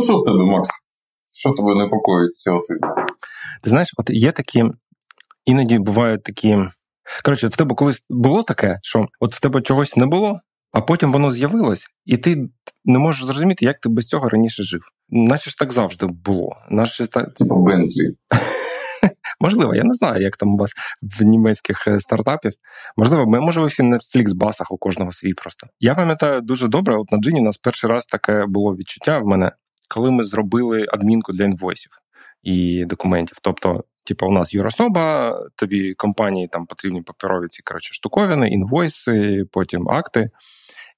Ну що в тебе, Макс? Що тебе непокоїть цього тижня? Ти знаєш, от є такі, іноді бувають такі. Коротше, в тебе колись було таке, що от в тебе чогось не було, а потім воно з'явилось, і ти не можеш зрозуміти, як ти без цього раніше жив. Наче ж так завжди було. Наче так... Типу Бентлі. Можливо, я не знаю, як там у вас в німецьких е, стартапів. Можливо, може, ви всі на фліксбасах у кожного свій просто. Я пам'ятаю дуже добре. От на Джині у нас перший раз таке було відчуття в мене, коли ми зробили адмінку для інвойсів і документів. Тобто, типу, у нас юрособа, тобі компанії там потрібні паперові ці коротше, штуковини, інвойси, потім акти.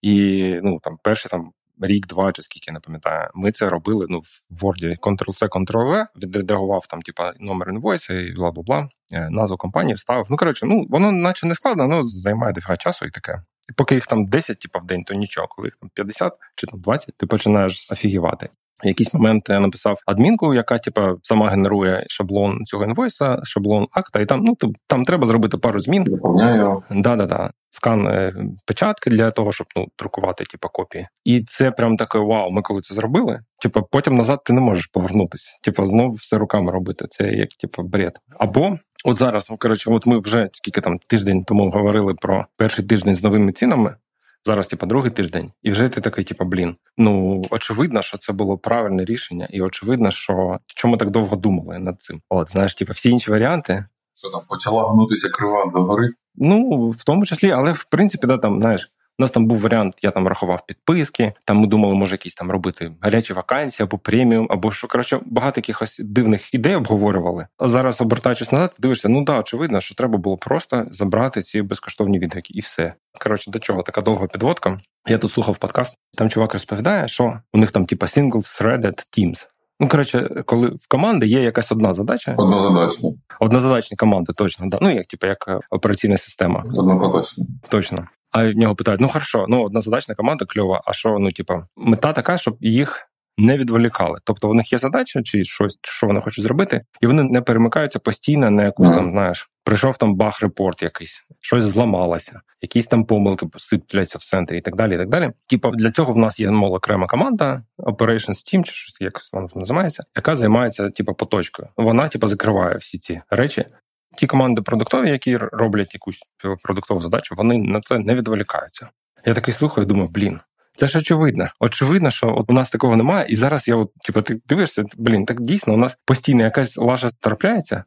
І ну там перші там рік-два, чи скільки не пам'ятаю, ми це робили ну, в Word Ctrl-C, Ctrl-V, відредагував там, типа, номер інвойса і бла бла бла, е, назву компанії вставив. Ну, коротше, ну воно наче не складно, але займає дофіга часу і таке. І поки їх там 10, типа, в день, то нічого. Коли їх там 50 чи там 20, ти починаєш офігівати. В якийсь момент я написав адмінку, яка типа сама генерує шаблон цього інвойса, шаблон акта, і там ну там треба зробити пару змін. Заповняю. Да-да-да. Скан е, печатки для того, щоб ну друкувати типа копії. І це прям таке вау. Ми коли це зробили. Типа потім назад ти не можеш повернутися. Типа знову все руками робити. Це як типа бред. Або от зараз, ну, коротше, от ми вже скільки там тиждень тому говорили про перший тиждень з новими цінами. Зараз, типа, другий тиждень, і вже ти такий, типа, блін. Ну очевидно, що це було правильне рішення, і очевидно, що чому так довго думали над цим. От знаєш, типа, всі інші варіанти. Що там почала гнутися крива до гори? Ну в тому числі, але в принципі, да, там знаєш. У нас там був варіант, я там рахував підписки. Там ми думали, може якісь там робити гарячі вакансії або преміум, або що коротше, багато якихось дивних ідей обговорювали. А зараз, обертаючись назад, дивишся, ну да, очевидно, що треба було просто забрати ці безкоштовні відгуки, і все. Коротше, до чого така довга підводка. Я тут слухав подкаст. Там чувак розповідає, що у них там типа single-threaded teams. Ну, коротше, коли в команди є якась одна задача. Однозадачні. Однозадачні команди, точно. Да. Ну, як типу, як е, операційна система. Однопоточні. Точно. А в нього питають: ну хорошо, ну однозадачна команда кльова, а що, ну, типа, мета така, щоб їх не відволікали. Тобто у них є задача, чи щось, що вони хочуть зробити, і вони не перемикаються постійно на якусь там, знаєш, прийшов там баг-репорт якийсь, щось зламалося, якісь там помилки посипляться в центрі і так далі. і так далі. Типа для цього в нас є мол, окрема команда, Operations Team, чи щось якось вона там називається, яка займається типа поточкою. Вона типа закриває всі ці речі. Ті команди продуктові, які роблять якусь продуктову задачу, вони на це не відволікаються. Я такий слухаю, думаю, блін. Це ж очевидно. Очевидно, що от у нас такого немає, і зараз я, от, типу, ти дивишся, блін, так дійсно у нас постійно якась лажа трапляється,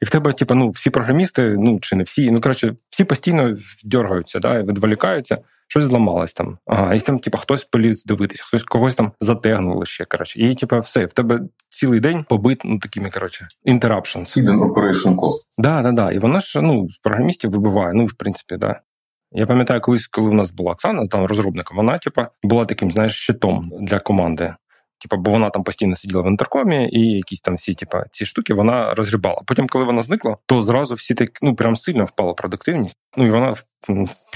і в тебе, типу, ну, всі програмісти, ну чи не всі, ну коротше, всі постійно дергаються, да, відволікаються, щось зламалось там. Ага, і там, типу, хтось поліз дивитися, хтось когось там затегнули ще. Коротше, і типу, все, в тебе цілий день побит ну, такими, коротше, interruptions. Hidden operation cost. Да, да, да. І воно ж ну, програмістів вибиває, ну, в принципі, да. Я пам'ятаю, колись, коли у нас була Оксана, там розробником, вона, типа, була таким, знаєш, щитом для команди. Типа, бо вона там постійно сиділа в інтеркомі, і якісь там всі, типа, ці штуки вона розгрібала. Потім, коли вона зникла, то зразу всі так ну прям сильно впала продуктивність. Ну і вона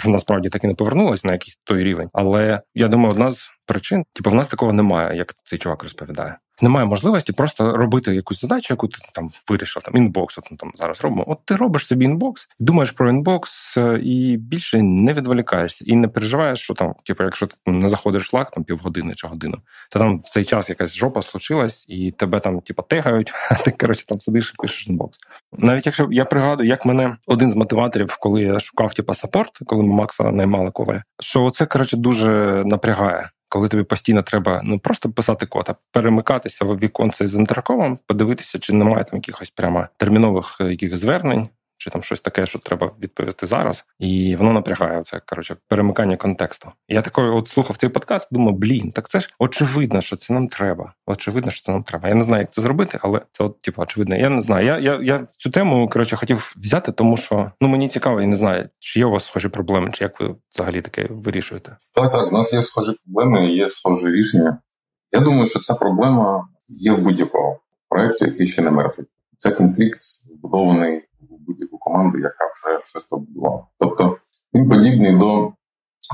насправді так і не повернулася на якийсь той рівень. Але я думаю, одна з причин, типу, в нас такого немає, як цей чувак розповідає немає можливості просто робити якусь задачу, яку ти там вирішив, там інбокс, от там зараз робимо. От ти робиш собі інбокс, думаєш про інбокс е, і більше не відволікаєшся і не переживаєш, що там, типу, якщо ти не заходиш в флаг там півгодини чи годину, то там в цей час якась жопа случилась, і тебе там, типу, тегають, а ти коротше там сидиш і пишеш інбокс. Навіть якщо я пригадую, як мене один з мотиваторів, коли я шукав типу, саппорт, коли ми Макса наймали коваля, що це коротше дуже напрягає коли тобі постійно треба ну просто писати код, а перемикатися в віконце з інтеркомом, подивитися, чи немає там якихось прямо термінових якихось яких звернень, чи там щось таке, що треба відповісти зараз, і воно напрягає це коротше перемикання контексту. Я такий от слухав цей подкаст, думав, блін, так це ж очевидно, що це нам треба. Очевидно, що це нам треба. Я не знаю, як це зробити, але це от типу, очевидно. Я не знаю. Я я, я цю тему коротше хотів взяти, тому що ну мені цікаво, я не знаю, чи є у вас схожі проблеми, чи як ви взагалі таке вирішуєте? Так, так, у нас є схожі проблеми, є схожі рішення. Я думаю, що ця проблема є в будь-якого проєкту, який ще не мертвий. Це конфлікт збудований будь-яку яка вже щось побудувала. Тобто він подібний до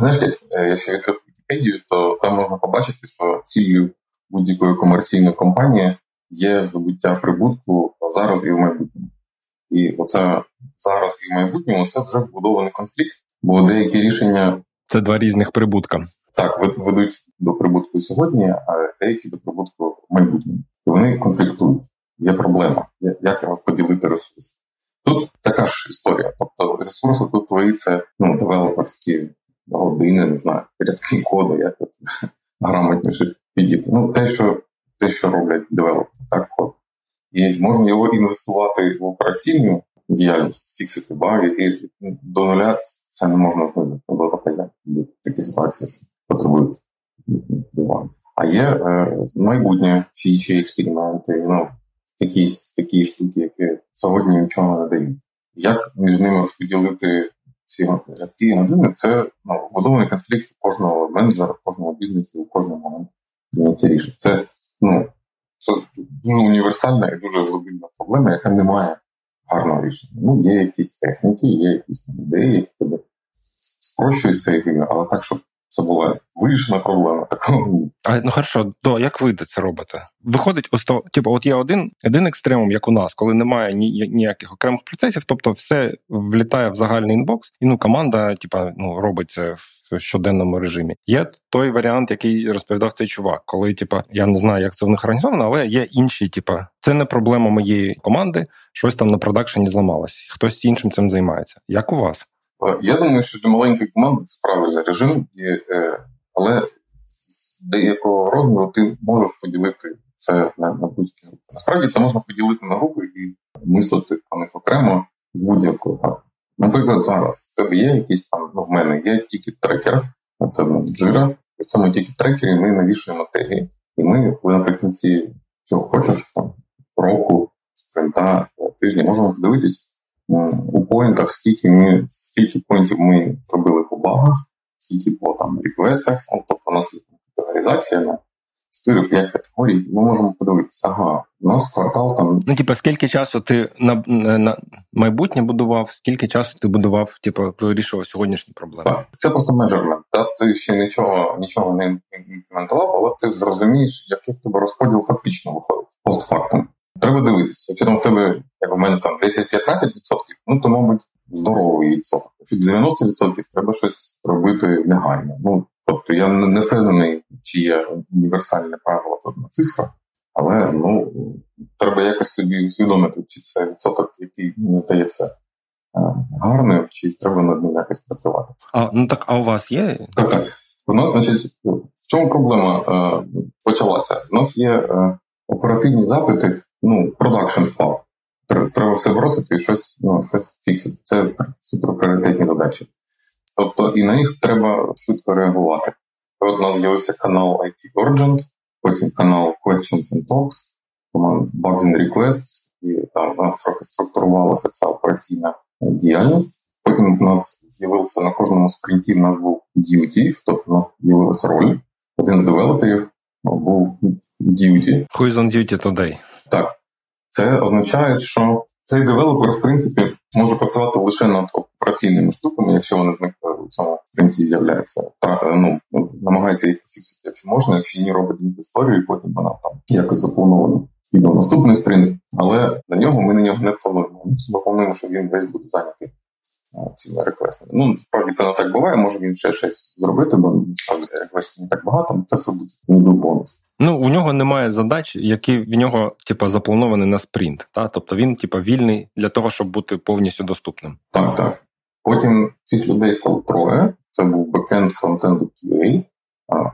знаєш, як, е, якщо відкрити Вікіпедію, то там можна побачити, що ціллю будь-якої комерційної компанії є здобуття прибутку зараз і в майбутньому. І оце зараз і в майбутньому це вже вбудований конфлікт, бо деякі рішення це два різних прибутка. Так, ведуть до прибутку сьогодні, а деякі до прибутку майбутнього. І вони конфліктують. Є проблема, як його поділити ресурси. Тут така ж історія. Тобто ресурси тут це ну, девелоперські години, не знаю, порядки коду, як тут грамотніше підійти. Ну, те, що те, що роблять девелопери, так код. І можна його інвестувати в операційну діяльність, фіксити баги, і до нуля це не можна знизити. Тобто такі ситуації, що потребують. А є е, майбутнє фічі, експерименти, ну, якісь такі штуки, які сьогодні нічого не дають. Як між ними розподілити ці рядки години, це ну, вбудований конфлікт кожного менеджера, в кожному бізнесі, у кожному прийняття рішень. Це ну, це дуже універсальна і дуже глибинна проблема, яка не має гарного рішення. Ну, є якісь техніки, є якісь ідеї, які тебе спрощують цей вимір, але так, щоб це була вирішена проблема. А ну хорошо, то як ви до це робите? Виходить, ось то, типу, от є один один екстремум, як у нас, коли немає ні, ніяких окремих процесів, тобто все влітає в загальний інбокс, і ну команда, типу, ну робить це в щоденному режимі. Є той варіант, який розповідав цей чувак, коли, типу, я не знаю, як це в них організовано, але є інші, типу, це не проблема моєї команди, щось там на продакшені зламалось. Хтось іншим цим займається. Як у вас? Е, я думаю, що для маленької команди це правильний режим, е, але з деякого розміру ти можеш поділити це на на будь-які групи. Насправді це можна поділити на групи і мислити про них окремо з будь-якою. Так. Наприклад, зараз в тебе є якісь там, ну в мене є тільки трекер, це в нас джира. І в цьому тільки трекері ми навішуємо теги. І ми наприкінці чого хочеш, там року, спринта, тижня можемо подивитись, у поінтах, скільки ми, скільки поінтів ми зробили по багах, скільки по там реквестах, ну, тобто у нас є категоризація на 4-5 категорій, ми можемо подивитися, ага, у нас квартал там. Ну, типу, скільки часу ти на на майбутнє будував, скільки часу ти будував, типу, вирішував сьогоднішні проблеми? Так, Це просто межермент. Та? Ти ще нічого нічого не імплементував, але ти зрозумієш, який в тебе розподіл фактично виходить постфактум. Треба дивитися. Якщо там в тебе, у мене там 10-15%, ну то, мабуть, здоровий відсоток. Якщо 90% треба щось робити негайно. Ну, тобто я не впевнений, чи є універсальне правило тут на цифрах, але ну, треба якось собі усвідомити, чи це відсоток, який мені здається е, гарним, чи треба над ним якось працювати. А ну так, а у вас є? Так, так. У нас, значить, в чому проблема е, почалася? У нас є е, оперативні запити ну, продакшн впав. Треба все бросити і щось ну, щось фіксити. Це суперпріоритетні задачі. Тобто і на них треба швидко реагувати. От у нас з'явився канал IT Urgent, потім канал Questions and Talks, Bugs and Requests, і там в нас трохи структурувалася ця операційна діяльність. Потім в нас з'явився на кожному спринті в нас був duty, тобто в нас з'явилася роль. Один з девелоперів був duty. Who is on duty today? Так, це означає, що цей девелопер, в принципі, може працювати лише над операційними штуками, якщо вони у цьому спринті з'являються. Та, ну, намагається їх пофіксити, якщо можна, якщо ні, робить історію, і потім вона там якось запланована. Піде наступний спринт, але на нього ми на нього не плануємо. Ми плануємо, що він весь буде зайнятий цими реквестами. Ну, справді це не так буває, може він ще щось зробити, бо реквестів не так багато, це вже буде ніби бонус. Ну, у нього немає задач, які в нього, типу, заплановані на спринт. Та? Тобто він, типу, вільний для того, щоб бути повністю доступним. Так, так. Потім цих людей стало троє. Це був бекенд фронтенду QA,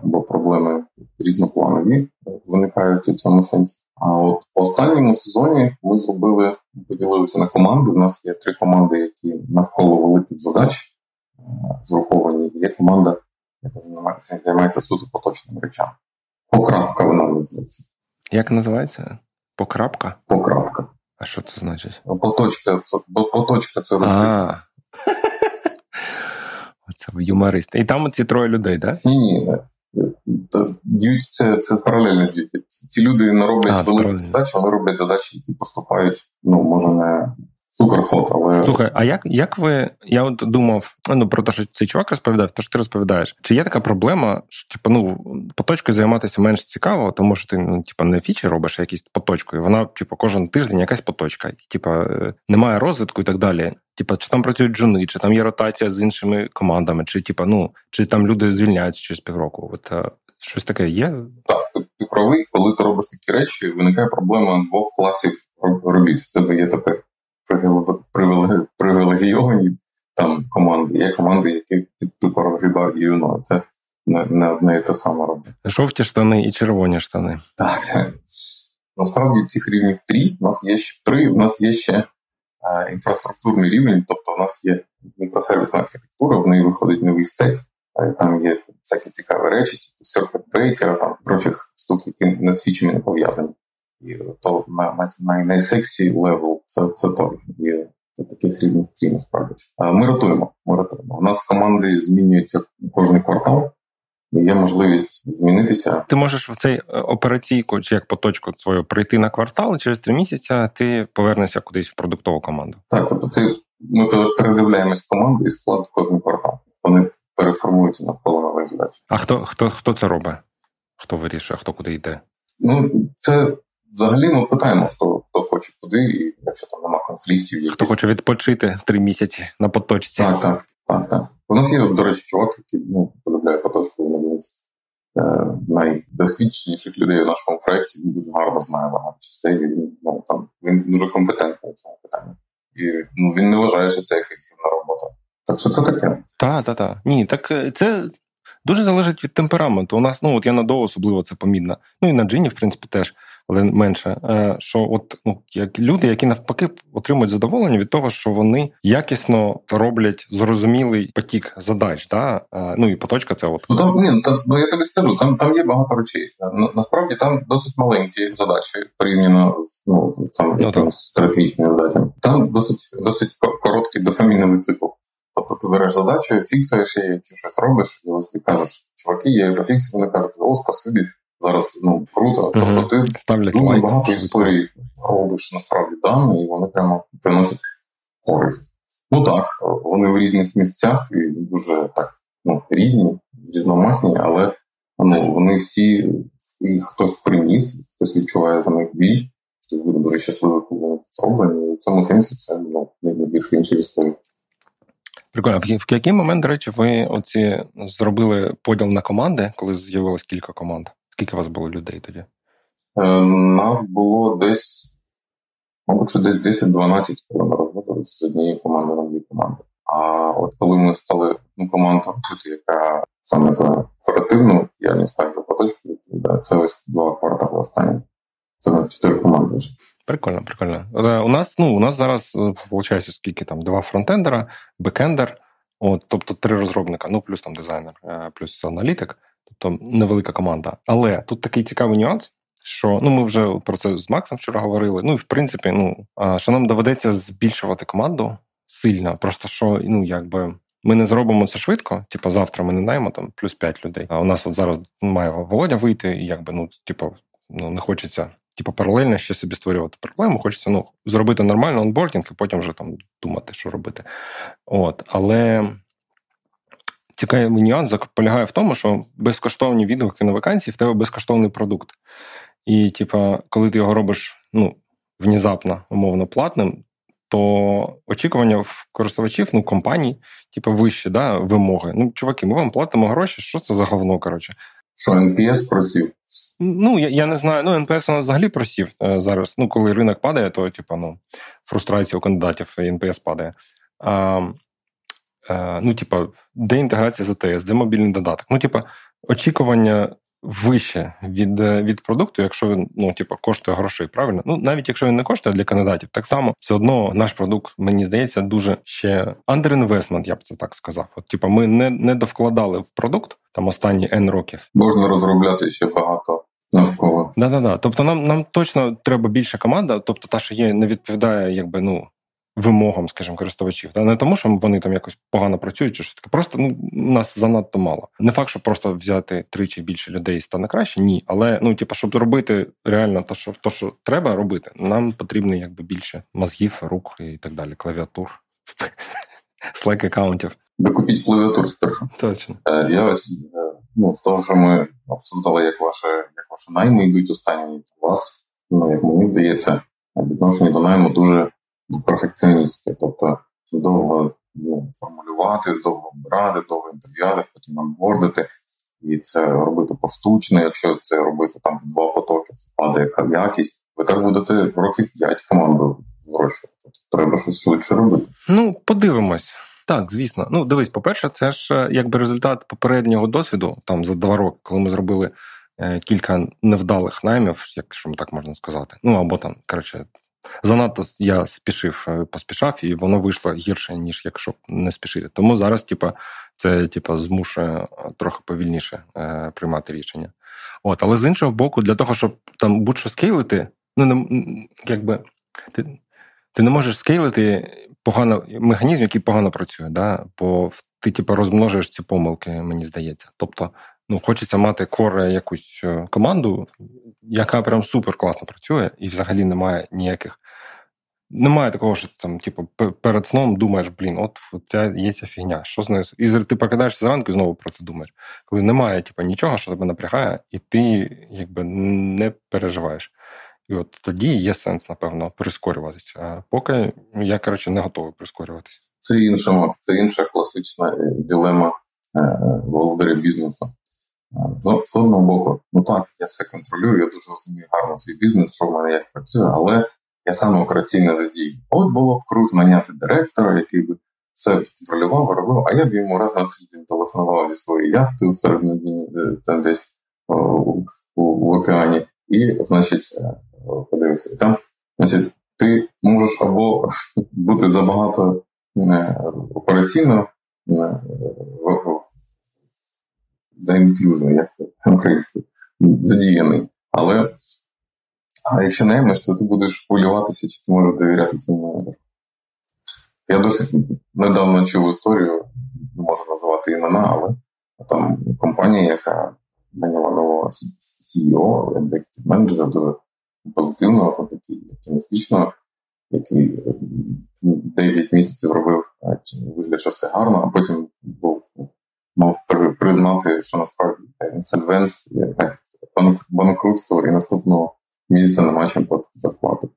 бо проблеми різнопланові виникають у цьому сенсі. А от по останньому сезоні ми зробили, поділилися на команди. У нас є три команди, які навколо великих задач згруповані. Є команда, яка займається, суто поточними речами. Поточка вона називається. Як називається? Поточка? Поточка. А що це значить? Поточка це поточка це російська. Оце юморист. І там ці троє людей, так? Ні, ні. Duty це це паралельно з duty. Ці люди не роблять великі задачі, вони роблять задачі, які поступають, ну, може, не суперхот, але. Слухай, а як як ви. Я от думав ну, про те, що цей чувак розповідав, то що ти розповідаєш. Чи є така проблема, що типу, ну, поточкою займатися менш цікаво, тому що ти ну, типу, не фічі робиш, а якісь поточкою. Вона, типу, кожен тиждень якась поточка. Типу, немає розвитку і так далі. Типа, чи там працюють джуни, чи там є ротація з іншими командами, чи типа, ну, чи там люди звільняються через півроку. От Щось таке є? Так, ти, ти правий, коли ти робиш такі речі, виникає проблема двох класів робіт. В тебе є тепер привілегійовані там команди, є команди, які типу розгрібають юно. Це не, не одне і те саме робить. Жовті штани і червоні штани. Так, так. Насправді цих рівнів три, у нас є ще три, у нас є ще а, інфраструктурний рівень, тобто у нас є мікросервісна архітектура, в неї виходить новий стек, а там є всякі цікаві речі, типу circuit breaker, там прочих штук, які не з фічами не пов'язані. І то на, на, на next level це, це той. І це таких рівнів три насправді. Ми ротуємо. Ми ротуємо. У нас команди змінюються кожний квартал є можливість змінитися. Ти можеш в цей е, операційку чи як поточку свою прийти на квартал, і через три місяці ти повернешся кудись в продуктову команду. Так, тобто це ми передивляємось команду і склад кожен квартал. Вони переформуються навколо нових задач. А хто хто хто це робить? Хто вирішує, хто куди йде? Ну це взагалі ми питаємо, хто хто хоче куди, і якщо там немає конфліктів, якісь. хто хоче відпочити три місяці на поточці. Так, так, так, так. У нас є, до речі, чувак, який ну, полюбляє поточку, він один з е, найдосвідченіших людей у нашому проєкті. Він дуже гарно знає багато частей. Він ну, там він дуже компетентний в цьому питанні. І ну, він не вважає, що це якась гівна робота. Так що це таке? Так, так, так. Ні, так е, це. Дуже залежить від темпераменту. У нас, ну от я на до особливо це помітно. Ну і на джині, в принципі, теж але менше. Е, що от ну як люди, які навпаки отримують задоволення від того, що вони якісно роблять зрозумілий потік задач, да? Е, ну і поточка це от ну там ні, ну, там, ну я тобі скажу, там там є багато речей. Насправді там досить маленькі задачі порівняно з ну саме ну, стратегічними задачами. Там досить досить короткий дофаміновий цикл. Тобто ти береш задачу, фіксуєш її чи щось робиш, і ось ти кажеш, чуваки, я її пофіксив, вони кажуть, о, спасибі, зараз ну круто. Тобто ти Ставлять дуже лайк. багато історій робиш насправді дані, і вони прямо приносять користь. Ну так, вони в різних місцях і дуже так ну, різні, різномасні, але ну, вони всі їх хтось приніс, хтось відчуває за них біль, хтось буде дуже щасливий, коли вони зроблені. І в цьому сенсі це ну, найбільш іншій історії. Прикольно. В який момент, до речі, ви оці зробили поділ на команди, коли з'явилось кілька команд? Скільки у вас було людей тоді? Е, Нас було десь, мабуть, що десь 10-12, коли ми розводилися з однієї команди на дві команди. А от коли ми стали ну, команду робити, яка саме за оперативну діяльність, так за поточку відповідає, це ось два квартали останні. Це на чотири команди вже. Прикольно, прикольно. Е, у нас ну, у нас зараз виходить, е, скільки там два фронтендера, бекендер, от, тобто три розробника, ну плюс там дизайнер, плюс аналітик тобто невелика команда. Але тут такий цікавий нюанс. Що ну ми вже про це з Максом вчора говорили. Ну і в принципі, ну що нам доведеться збільшувати команду сильно. Просто що ну якби ми не зробимо це швидко. Типу, завтра ми не даємо там плюс 5 людей. А у нас от зараз має Володя вийти, і якби ну, типу, ну не хочеться, типу, паралельно ще собі створювати проблему. Хочеться ну зробити нормально онбордінг і потім вже там думати, що робити. От, але цікавий нюанс полягає в тому, що безкоштовні відгуки на вакансії в тебе безкоштовний продукт. І, типа, коли ти його робиш ну, внезапно, умовно платним, то очікування в користувачів, ну, компаній, типу, вищі да, вимоги. Ну, чуваки, ми вам платимо гроші, що це за говно, коротше. Що НПС просів? Ну, я я не знаю. Ну, НПС у нас взагалі просів е, зараз. Ну, коли ринок падає, то типу, ну, фрустрація у кандидатів і НПС падає. А, ну, типа, де інтеграція з АТС, де мобільний додаток. Ну, типа, очікування вище від е, від продукту, якщо він ну, типа, коштує грошей, правильно? Ну, навіть якщо він не коштує для кандидатів, так само все одно наш продукт, мені здається, дуже ще underinvestment, я б це так сказав. От, типа, ми не не довкладали в продукт там останні N років. Можна розробляти ще багато. Навколо да, да, да. Тобто нам нам точно треба більша команда, тобто та, що є, не відповідає, якби ну вимогам, скажімо, користувачів. Та не тому, що вони там якось погано працюють, чи щось таке. Просто ну нас занадто мало. Не факт, що просто взяти тричі більше людей стане краще, ні. Але ну, типу, щоб зробити реально те, що то, що треба робити, нам потрібно якби більше мозгів, рук і так далі, клавіатур, слайк аккаунтів. Докупіть клавіатур спершу. Точно. Е, я ось е, ну, з того, що ми обсуждали, як ваше як ваші найми йдуть останні у вас, ну як мені здається, відношення до найму дуже перфекціоністське, тобто довго ну, формулювати, довго брати, довго інтерв'ювати, потім анбордити. і це робити поштучно, якщо це робити там два потоки, падає якість, ви так будете років п'ять команду вирощувати. Треба щось швидше робити. Ну, подивимось. Так, звісно. Ну, дивись, по-перше, це ж е, якби результат попереднього досвіду, там за два роки, коли ми зробили е, кілька невдалих наймів, якщо так можна сказати. Ну або там, коротше, занадто я спішив, е, поспішав, і воно вийшло гірше, ніж якщо не спішити. Тому зараз, типа, це типа змушує трохи повільніше е, приймати рішення. От, але з іншого боку, для того, щоб там будь-що скейлити, ну не якби ти ти не можеш скейлити погано механізм, який погано працює, да? бо ти типу, розмножуєш ці помилки, мені здається. Тобто, ну, хочеться мати коре якусь е, команду, яка прям супер класно працює, і взагалі немає ніяких. Немає такого, що там, типу, перед сном думаєш, блін, от от є ця фігня. Що з нею? І ти прокидаєшся зранку і знову про це думаєш. Коли немає типу, нічого, що тебе напрягає, і ти якби не переживаєш. І от тоді є сенс, напевно, прискорюватися. А поки я, коротше, не готовий прискорюватися. Це інша це інша класична е, дилема е, володаря бізнесу. З, одного боку, ну так, я все контролюю, я дуже розумію гарно свій бізнес, що в мене як працює, але я саме операційно задію. От було б круто наняти директора, який би все контролював, робив, а я б йому раз на тиждень телефонував зі своєї яхти у середині е, там десь у, у, в океані, і, значить, подивився. Там, значить, ти можеш або бути забагато е, операційно е, заінклюжений, як це українською, задіяний. Але а якщо наймеш, то ти будеш хвилюватися, чи ти можеш довіряти цьому менеджеру. Я досить недавно чув історію, не можу називати імена, але там компанія, яка наняла нового CEO, executive менеджера, дуже позитивного, то такий оптимістичного, який 9 місяців робив вигляд, що все гарно, а потім був мав признати, що насправді інсольвенс, банкрутство і наступного місяця нема чим платити зарплату.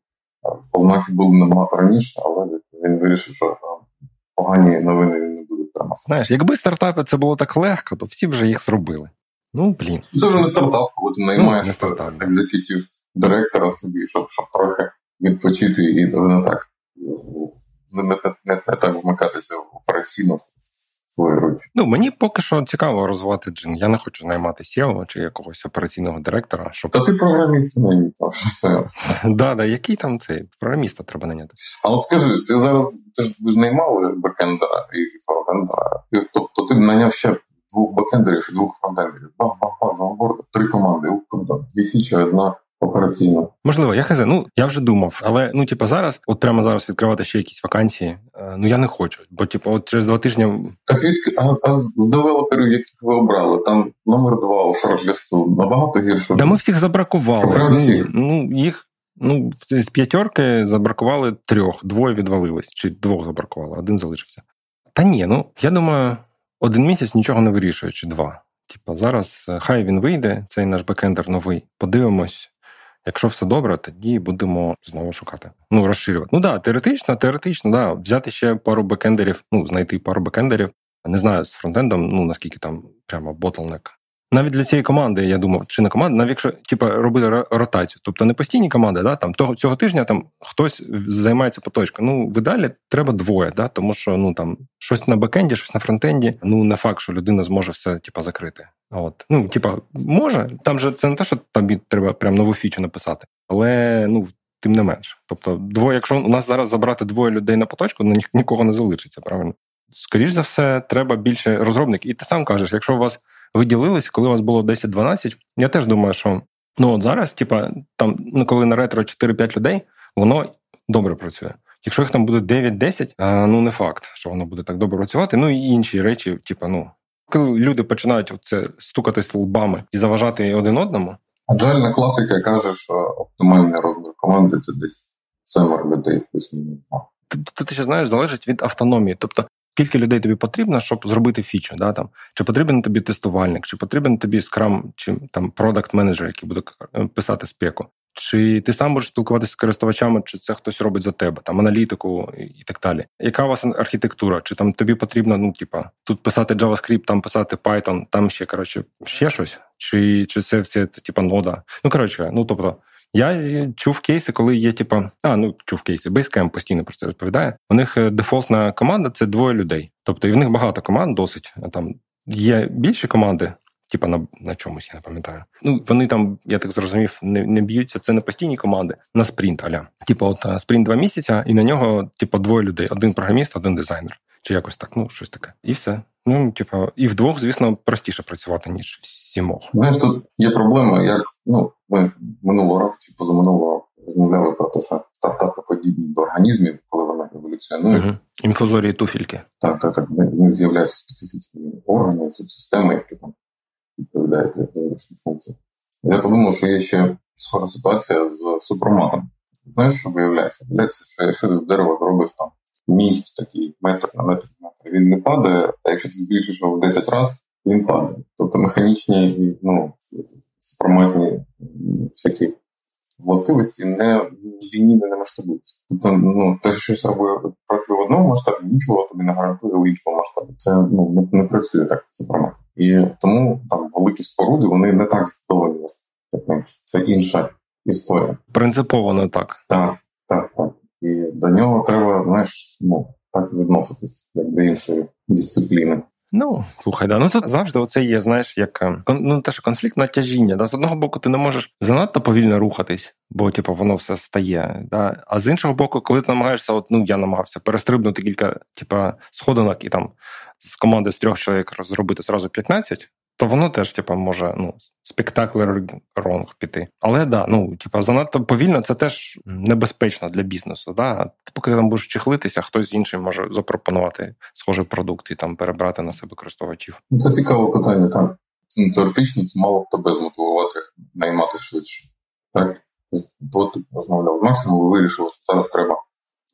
Ознаки були набагато раніше, але він вирішив, що погані новини він не буде тримати. Знаєш, якби стартапи це було так легко, то всі вже їх зробили. Ну, блін. Це вже не стартап, коли ти наймаєш ну, екзекутив директора собі, щоб щоб трохи відпочити і не так не, не, не, не так вмикатися в операційно свої ручі. Ну мені поки що цікаво розвивати джин. Я не хочу наймати SEO чи якогось операційного директора. Щоб... Та ти програміст найняв, що все. Да, да, який там цей програміста треба наняти. А от скажи, ти зараз ти ж наймали бекендера і фронтендера. Тобто ти б наняв ще двох бекендерів і двох фронтендерів. Бах-бах-бах, заонбордив, три команди. Дві фічі, одна операційно. Можливо, я хз, ну я вже думав, але ну, типу, зараз, от прямо зараз відкривати ще якісь вакансії. Е, ну я не хочу, бо типу, от через два тижні. Так від а, а з девелоперів, яких ви обрали, там номер два у шорт-лісту набагато гірше. Да ми всіх забракували. Ну, ну їх. Ну, з п'ятерки забракували трьох, двоє відвалились, чи двох забракували, один залишився. Та ні, ну я думаю, один місяць нічого не вирішує, чи два. Типа зараз е, хай він вийде, цей наш бекендер новий. Подивимось, Якщо все добре, тоді будемо знову шукати. Ну, розширювати. Ну да, теоретично, теоретично, да, взяти ще пару бекендерів, ну, знайти пару бекендерів. Не знаю з фронтендом, ну наскільки там прямо ботлнек. Навіть для цієї команди я думав, чи не команда, навіть якщо типу, робити ротацію, тобто не постійні команди, да, там того цього тижня там хтось займається поточкою. Ну в ідеалі треба двоє, да, тому що ну там щось на бекенді, щось на фронтенді. Ну не факт, що людина зможе все типу, закрити. От ну, типа, може, там же це не те, що тобі треба прям нову фічу написати, але ну. Тим не менш, тобто, двоє, якщо у нас зараз забрати двоє людей на поточку, ну нікого не залишиться, правильно? Скоріше за все, треба більше розробників. І ти сам кажеш, якщо у вас ви ділилися, коли у вас було 10-12. Я теж думаю, що ну от зараз, типа, там, ну коли на ретро 4-5 людей, воно добре працює. Якщо їх там буде 9-10, ну не факт, що воно буде так добре працювати. Ну і інші речі, типа, ну коли люди починають це стукатись лбами і заважати один одному. Аджальна класика каже, що оптимальний розмір команди це десь семеро людей плюс. Ти, ти ще знаєш, залежить від автономії. Тобто скільки людей тобі потрібно, щоб зробити фічу. Да, там? Чи потрібен тобі тестувальник, чи потрібен тобі скрам, чи там продакт менеджер який буде е, писати спеку. Чи ти сам можеш спілкуватися з користувачами, чи це хтось робить за тебе, там аналітику і так далі? Яка у вас архітектура? Чи там тобі потрібно, ну типа, тут писати JavaScript, там писати Python, там ще коротше ще щось? Чи чи це все типа нода? Ну коротше, ну тобто. Я чув кейси, коли є, типа, а ну чув кейси, Basecamp постійно про це розповідає. У них е, дефолтна команда це двоє людей. Тобто і в них багато команд досить. Там є більші команди, типа на на чомусь, я не пам'ятаю. Ну вони там, я так зрозумів, не не б'ються. Це не постійні команди на спринт, аля. Типа, от е, спринт два місяці, і на нього, типа, двоє людей: один програміст, один дизайнер. Чи якось так, ну щось таке. І все. Ну, типа, і вдвох, звісно, простіше працювати, ніж сімох. Знаєш, тут є проблема, як ну, ми минулого року чи позаминулого розмовляли про те, що стартапи подібні до організмів, коли вони еволюціонують. Угу. Інфузорії туфільки. Так, так, так. Не з'являються специфічні органи, субсистеми, які там відповідають за внутрішні функції. Я подумав, що є ще схожа ситуація з супроматом. Знаєш, що виявляється? Виявляється, що якщо ти з дерева зробиш там місць такий метр на метр на метр, він не падає, а якщо ти збільшиш його в 10 разів, він падає. Тобто механічні ну, супроматні всякі властивості не лінійно не масштабуються. Тобто, ну, те, що щось працює в одному масштабі, нічого тобі не гарантує в іншому масштабі. Це ну, не, не працює так супромат. І тому там великі споруди вони не так збудовані. Це інша історія. Принципово не так. Так, так, так. І до нього треба, знаєш, ну так відноситись як до іншої дисципліни. Ну, слухай, да. Ну тут завжди оце є, знаєш, як е, ну, те, що конфлікт натяжіння. Да? З одного боку, ти не можеш занадто повільно рухатись, бо типу, воно все стає. Да? А з іншого боку, коли ти намагаєшся, от, ну я намагався перестрибнути кілька типу, сходинок і там з команди з трьох чоловік зробити зразу 15, то воно теж, типа, може ну, спектаклер ронг піти. Але да, ну типа, занадто повільно це теж небезпечно для бізнесу. Да? Поки ти там будеш чехлитися, хтось інший може запропонувати схожий продукт і там перебрати на себе користувачів. Ну, це цікаве питання, так. Ну, теоретично це мало б тебе змотивувати наймати швидше. Так? От розмовляв з Максимом, ви вирішили, що зараз треба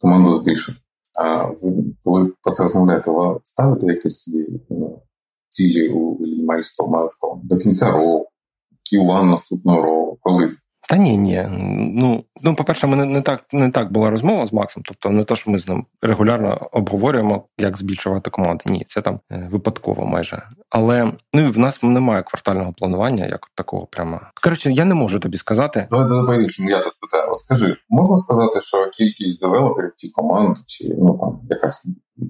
команду збільшити. Ви, коли про це розмовляєте, ви ставите якісь собі ну, цілі у Майлстон, до кінця року, Q1 наступного року, коли. Та ні, ні. Ну, ну по-перше, мене не так не так була розмова з Максом. Тобто, не те, що ми з ним регулярно обговорюємо, як збільшувати команди. Ні, це там е, випадково майже. Але ну в нас немає квартального планування, як такого прямо. Коротше, я не можу тобі сказати. Давай давай іншому я тебе спитаю. От скажи, можна сказати, що кількість девелоперів ці команди, чи ну там якась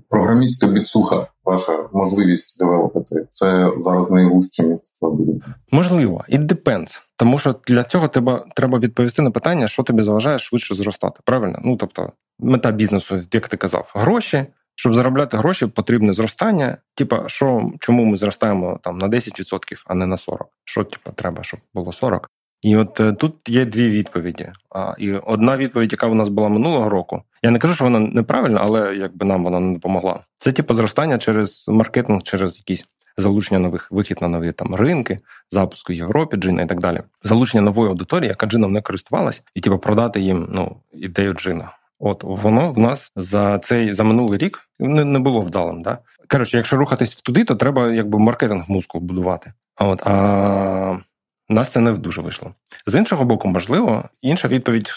програмістська біцуха, ваша можливість девелопити, це зараз найвужче місце буде? Можливо, it depends. Тому що для цього треба треба відповісти на питання, що тобі заважає швидше зростати. Правильно? Ну тобто, мета бізнесу, як ти казав, гроші. Щоб заробляти гроші, потрібне зростання. Типа, що чому ми зростаємо там на 10%, а не на 40%? Що типа треба, щоб було 40%? І от е, тут є дві відповіді. А, І одна відповідь, яка у нас була минулого року. Я не кажу, що вона неправильна, але якби нам вона не допомогла. Це типу зростання через маркетинг, через якісь залучення нових вихід на нові там ринки, запуск в Європі, джина і так далі. Залучення нової аудиторії, яка джином не користувалась, і типу продати їм ну ідею джина. От воно в нас за цей за минулий рік не не було вдалим. Да? Коротше, якщо рухатись туди, то треба якби маркетинг мускул будувати. А от а нас це не дуже вийшло. З іншого боку, можливо, інша відповідь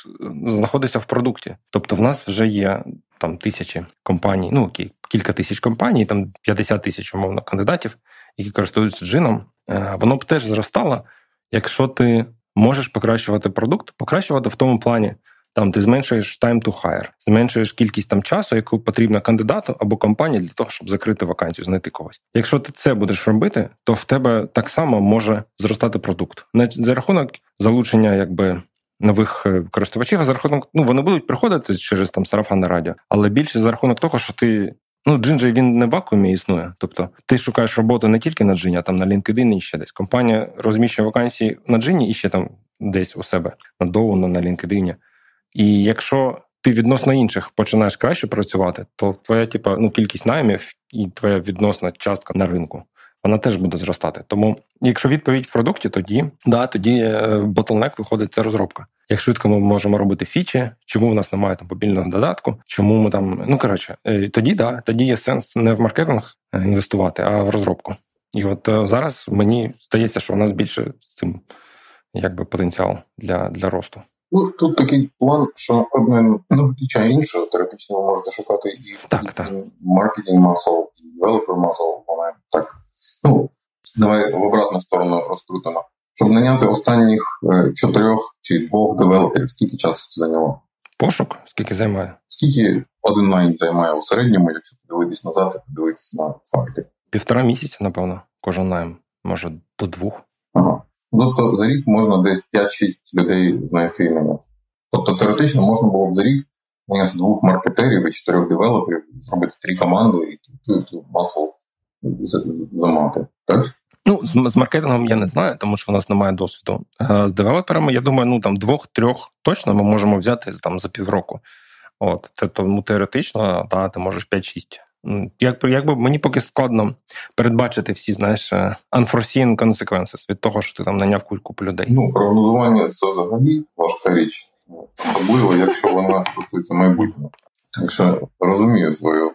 знаходиться в продукті. Тобто, в нас вже є там тисячі компаній, ну кілька тисяч компаній, там 50 тисяч умовно кандидатів, які користуються джином. Е, воно б теж зростало, якщо ти можеш покращувати продукт, покращувати в тому плані, там ти зменшуєш time to hire, зменшуєш кількість там часу, яку потрібно кандидату або компанії для того, щоб закрити вакансію, знайти когось. Якщо ти це будеш робити, то в тебе так само може зростати продукт. За рахунок залучення, якби. Нових е, користувачів а за рахунок, ну вони будуть приходити через там сарафанне радіо, але більше за рахунок того, що ти ну джинджей він не в вакуумі існує. Тобто ти шукаєш роботу не тільки на джині, а там на LinkedIn і ще десь. Компанія розміщує вакансії на джині і ще там десь у себе на Доуно, на LinkedIn. І якщо ти відносно інших починаєш краще працювати, то твоя типа, ну, кількість наймів і твоя відносна частка на ринку. Вона теж буде зростати. Тому, якщо відповідь в продукті, тоді да, тоді ботлнек виходить це розробка. Як швидко ми можемо робити фічі, чому в нас немає там мобільного додатку, чому ми там. Ну коротше, е, тоді да, тоді є сенс не в маркетинг е, інвестувати, а в розробку. І от е, зараз мені здається, що у нас більше з цим якби потенціал для, для росту. Ну, тут такий план, що одне не виключає іншого. Теоретично ви можете шукати і так, так. marketing muscle, і developer muscle. Вони так. Ну, давай в обратну сторону розкрутимо. Щоб наняти останніх е, чотирьох чи двох девелоперів, скільки часу це зайняло? Пошук, скільки займає? Скільки один найм займає у середньому, якщо подивитись назад і подивитись на факти? Півтора місяця, напевно, кожен найм, може до двох. Тобто за рік можна десь 5-6 людей знайти і. Тобто теоретично можна було б за рік наняти двох маркетерів і чотирьох девелоперів, зробити три команди і ту, масу замати. Так? Ну, з, маркетингом я не знаю, тому що в нас немає досвіду. З девелоперами, я думаю, ну там двох-трьох точно ми можемо взяти там за півроку. От, Тому теоретично, та, ти можеш 5-6. Як, якби мені поки складно передбачити всі, знаєш, е, unforeseen consequences від того, що ти там наняв купу людей. Ну, прогнозування це взагалі важка річ, особливо, якщо вона стосується майбутнього. Так що розумію твою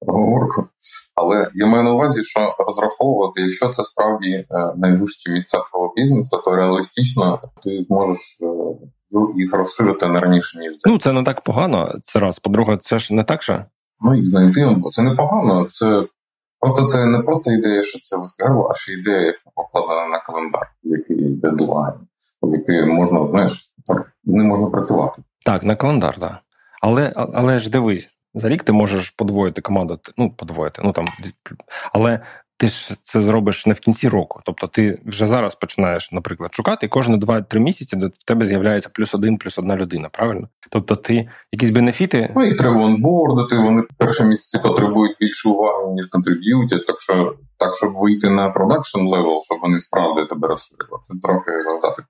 оговорку. Але я маю на увазі, що розраховувати, якщо це справді е, найвищі місця твого бізнесу, то реалістично ти зможеш е, їх розширити не раніше, ніж Ну, це не так погано. Це раз. По-друге, це ж не так же. Ну, їх знайти, бо це непогано. Це просто це не просто ідея, що це вискарбо, а ще ідея, яка покладена на календар, який дедлайн, в який можна, знаєш, так, не можна працювати. Так, на календар, так. Але але ж дивись, за рік ти можеш подвоїти команду, ну, подвоїти, ну там, але ти ж це зробиш не в кінці року. Тобто ти вже зараз починаєш, наприклад, шукати, і кожні 2-3 місяці в тебе з'являється плюс один, плюс одна людина, правильно? Тобто ти якісь бенефіти. Ну, їх треба онбордити, вони перші місяці потребують більше уваги, ніж контриб'ютять, так що так, щоб вийти на production level, щоб вони справді тебе розширили. Це трохи завдати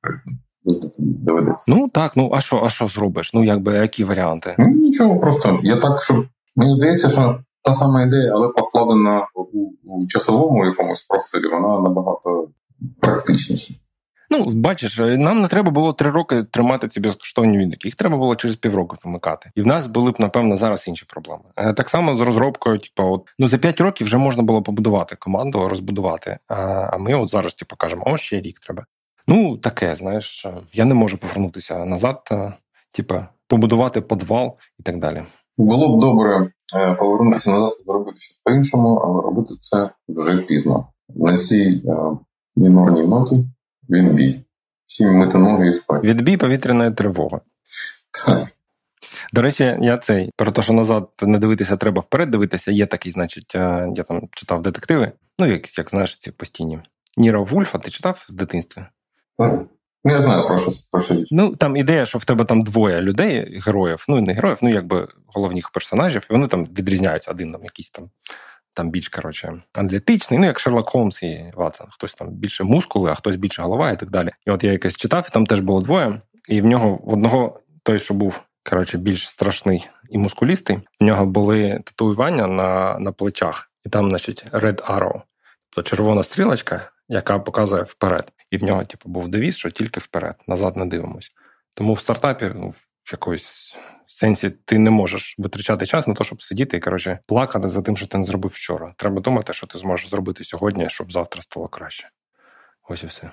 доведеться. Ну так, ну а що, а що зробиш? Ну якби які варіанти? Ну, Нічого, просто я так, щоб мені здається, що та сама ідея, але покладена у, у часовому якомусь просторі, вона набагато практичніша. Ну, бачиш, нам не треба було три роки тримати ці безкоштовні відгуки. Їх треба було через півроку вимикати. І в нас були б, напевно, зараз інші проблеми. Е, так само з розробкою, типу, от ну за п'ять років вже можна було побудувати команду, розбудувати. А ми от зараз типу, кажемо, о, ще рік треба. Ну, таке, знаєш, я не можу повернутися назад, е, типу, побудувати подвал і так далі. Було б добре е, повернутися назад і зробити щось по-іншому, але робити це вже пізно. На цій е, мінорній ноті він бій. Всі мити ноги і спати. Відбій повітряної тривоги. Так. До речі, я цей про те, що назад не дивитися, треба вперед дивитися. Є такий, значить, е, я там читав детективи. Ну, як як знаєш, ці постійні. Ніро Вульфа, ти читав в дитинстві? Ну, я знаю про що про що Ну там ідея, що в тебе там двоє людей, героїв, ну не героїв, ну якби головних персонажів, і вони там відрізняються один там якийсь там там більш коротше аналітичний, ну як Шерлок Холмс і Ватсон. Хтось там більше мускули, а хтось більше голова і так далі. І от я якось читав, і там теж було двоє, і в нього в одного той, що був коротше, більш страшний і мускулістий, в нього були татуювання на на плечах, і там, значить, Red Arrow, тобто червона стрілочка, яка показує вперед. І в нього, типу, був девіз, що тільки вперед, назад не дивимось. Тому в стартапі ну, в якоїсь сенсі ти не можеш витрачати час на те, щоб сидіти і коротше плакати за тим, що ти не зробив вчора. Треба думати, що ти зможеш зробити сьогодні, щоб завтра стало краще. Ось і все.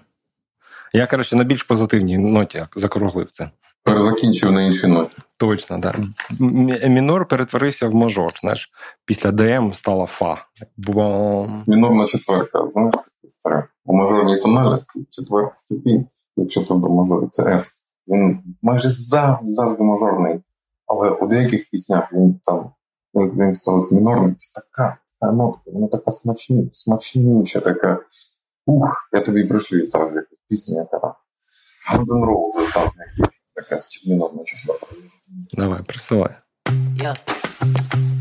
Я, коротше, на більш позитивній ноті закруглив це. Перезакінчив на іншій ноті. Точно, так. Да. Мінор перетворився в мажор. Знаєш, після ДМ стала Фа. Бум. Мінорна четверка, знаєш, У мажорній тональності четверта ступінь, якщо це до мажорі, це F. Він майже завжди завжди мажорний. Але у деяких піснях він там він став мінорний. Це така така нотка, вона така смачні, смачнюча, така. Ух, я тобі пришлю завжди якусь пісню, яка там. N' Roses там така з мінорною четвертою. Давай, присилай. Yeah.